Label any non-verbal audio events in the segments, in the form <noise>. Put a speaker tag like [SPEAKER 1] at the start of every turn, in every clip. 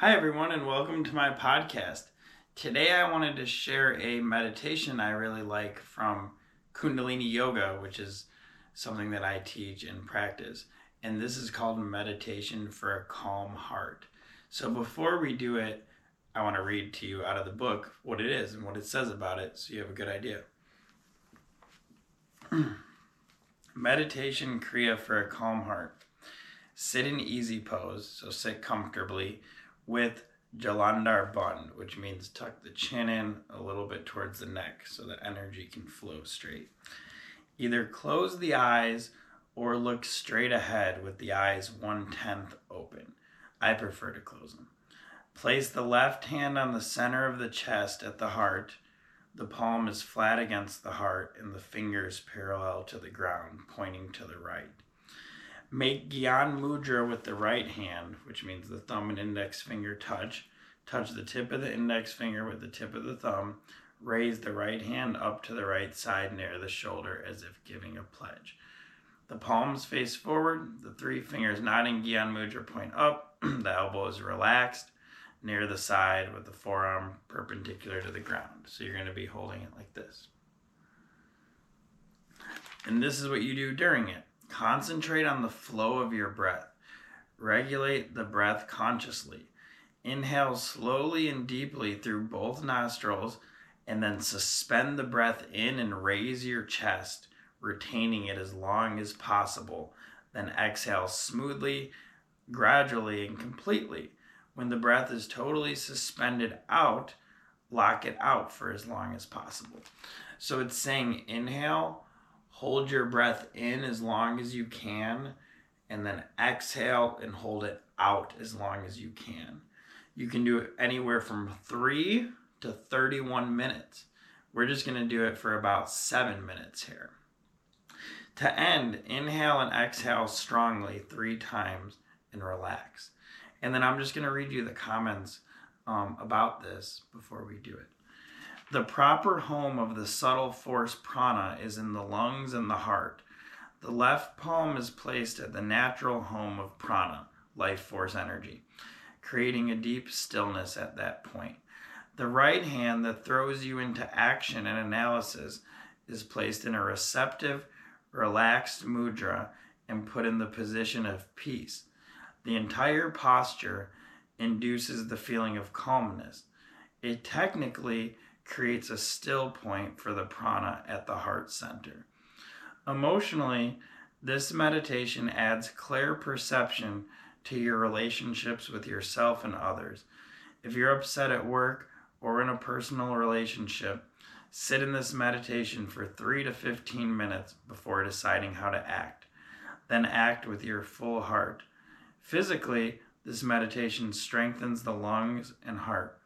[SPEAKER 1] Hi, everyone, and welcome to my podcast. Today, I wanted to share a meditation I really like from Kundalini Yoga, which is something that I teach and practice. And this is called Meditation for a Calm Heart. So, before we do it, I want to read to you out of the book what it is and what it says about it so you have a good idea. <clears throat> Meditation Kriya for a Calm Heart. Sit in easy pose, so sit comfortably with Jalandhar Bandh, which means tuck the chin in a little bit towards the neck so that energy can flow straight. Either close the eyes or look straight ahead with the eyes one tenth open. I prefer to close them. Place the left hand on the center of the chest at the heart. The palm is flat against the heart and the fingers parallel to the ground, pointing to the right. Make Gyan Mudra with the right hand, which means the thumb and index finger touch. Touch the tip of the index finger with the tip of the thumb. Raise the right hand up to the right side near the shoulder as if giving a pledge. The palms face forward, the three fingers nodding Gyan Mudra point up, <clears throat> the elbow is relaxed near the side with the forearm perpendicular to the ground. So you're going to be holding it like this. And this is what you do during it. Concentrate on the flow of your breath. Regulate the breath consciously. Inhale slowly and deeply through both nostrils, and then suspend the breath in and raise your chest, retaining it as long as possible. Then exhale smoothly, gradually, and completely. When the breath is totally suspended out, lock it out for as long as possible. So it's saying inhale hold your breath in as long as you can, and then exhale and hold it out as long as you can. You can do it anywhere from three to 31 minutes. We're just to do it for about seven minutes here. To end, inhale and exhale strongly three times and relax. And then I'm just to read you the comments um, about this before we do it. The proper home of the subtle force prana is in the lungs and the heart. The left palm is placed at the natural home of prana, life force energy, creating a deep stillness at that point. The right hand that throws you into action and analysis is placed in a receptive, relaxed mudra and put in the position of peace. The entire posture induces the feeling of calmness. It technically creates a still point for the prana at the heart center. Emotionally, this meditation adds clear perception to your relationships with yourself and others. If you're upset at work or in a personal relationship, sit in this meditation for 3 to 15 minutes before deciding how to act. Then act with your full heart. Physically, this meditation strengthens the lungs and heart.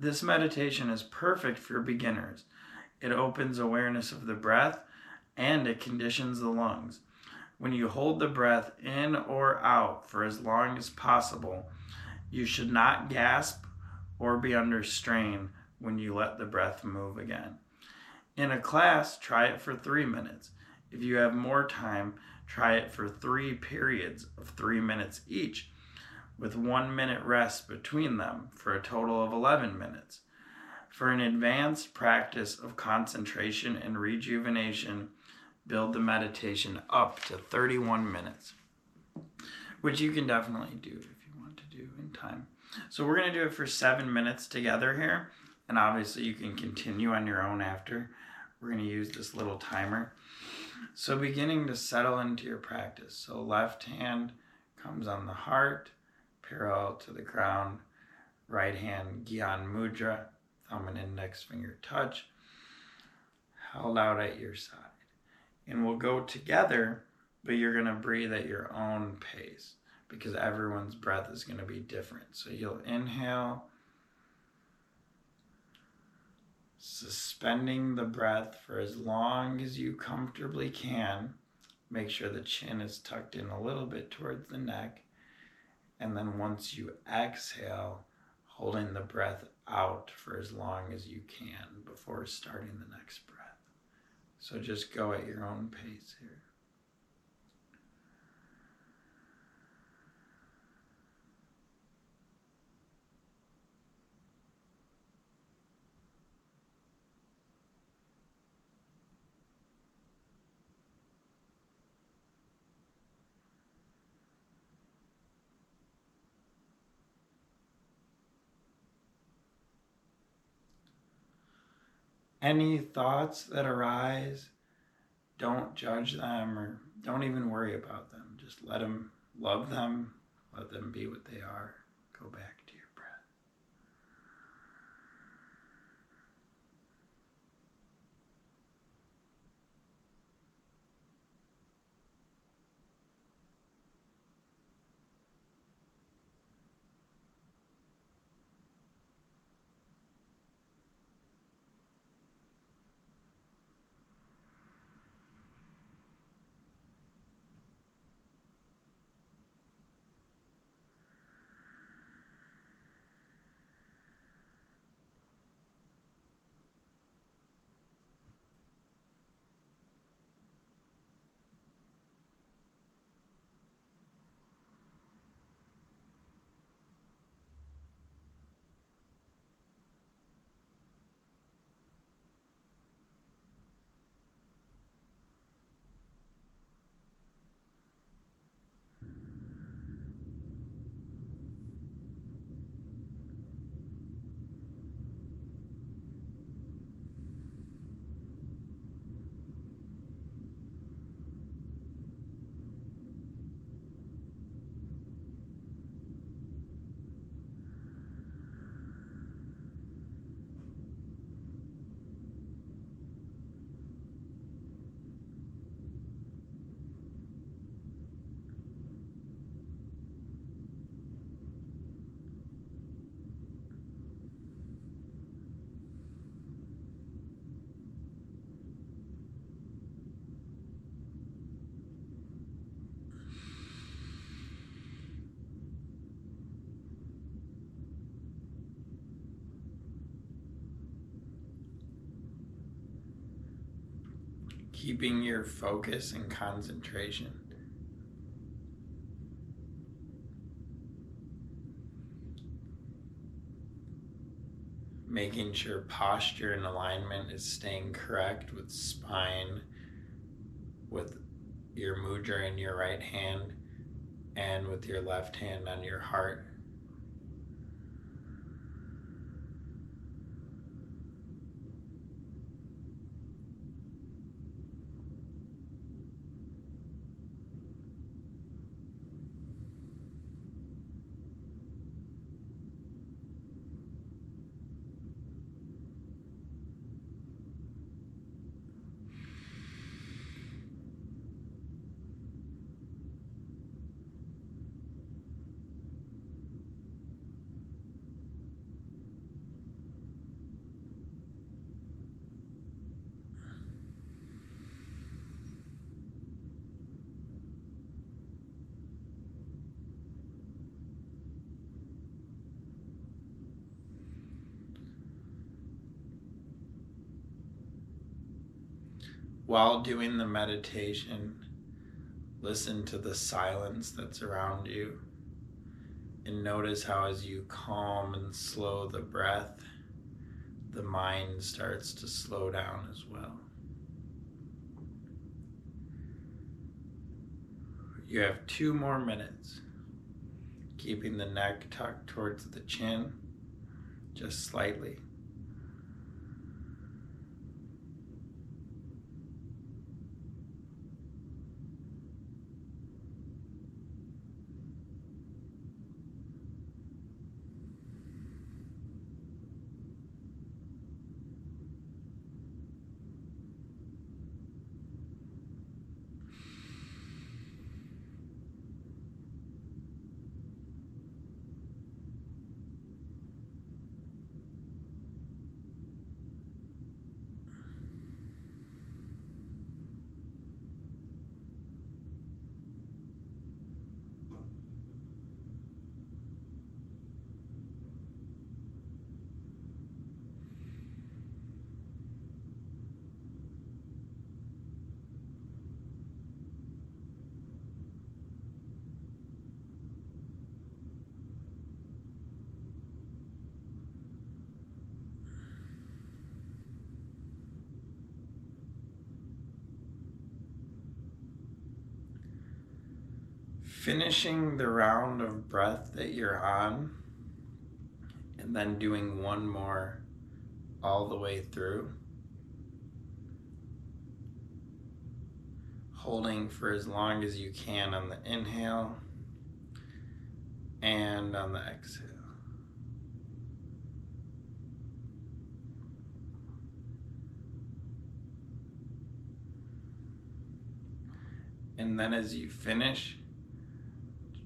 [SPEAKER 1] This meditation is perfect for beginners. It opens awareness of the breath and it conditions the lungs. When you hold the breath in or out for as long as possible, you should not gasp or be under strain when you let the breath move again. In a class, try it for three minutes. If you have more time, try it for three periods of three minutes each with one minute rest between them for a total of 11 minutes. For an advanced practice of concentration and rejuvenation, build the meditation up to 31 minutes, which you can definitely do if you want to do in time. So we're going to do it for seven minutes together here, and obviously you can continue on your own after. We're going to use this little timer. So beginning to settle into your practice. So left hand comes on the heart parallel to the ground. Right hand Gyan Mudra, thumb and index finger touch, held out at your side. And we'll go together, but you're going to breathe at your own pace because everyone's breath is going to be different. So you'll inhale, suspending the breath for as long as you comfortably can. Make sure the chin is tucked in a little bit towards the neck. And then once you exhale, holding the breath out for as long as you can before starting the next breath. So just go at your own pace here. Any thoughts that arise, don't judge them or don't even worry about them. Just let them love them, let them be what they are. Go back. Keeping your focus and concentration. Making sure posture and alignment is staying correct with spine, with your mudra in your right hand, and with your left hand on your heart. While doing the meditation, listen to the silence that's around you and notice how, as you calm and slow the breath, the mind starts to slow down as well. You have two more minutes, keeping the neck tucked towards the chin just slightly. finishing the round of breath that you're on and then doing one more all the way through. Holding for as long as you can on the inhale and on the exhale. And then as you finish,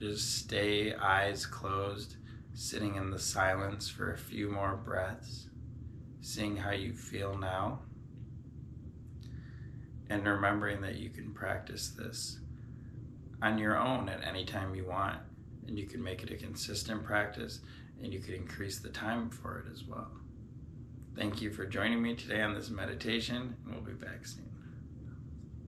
[SPEAKER 1] just stay eyes closed, sitting in the silence for a few more breaths, seeing how you feel now, and remembering that you can practice this on your own at any time you want, and you can make it a consistent practice, and you could increase the time for it as well. Thank you for joining me today on this meditation, and we'll be back soon.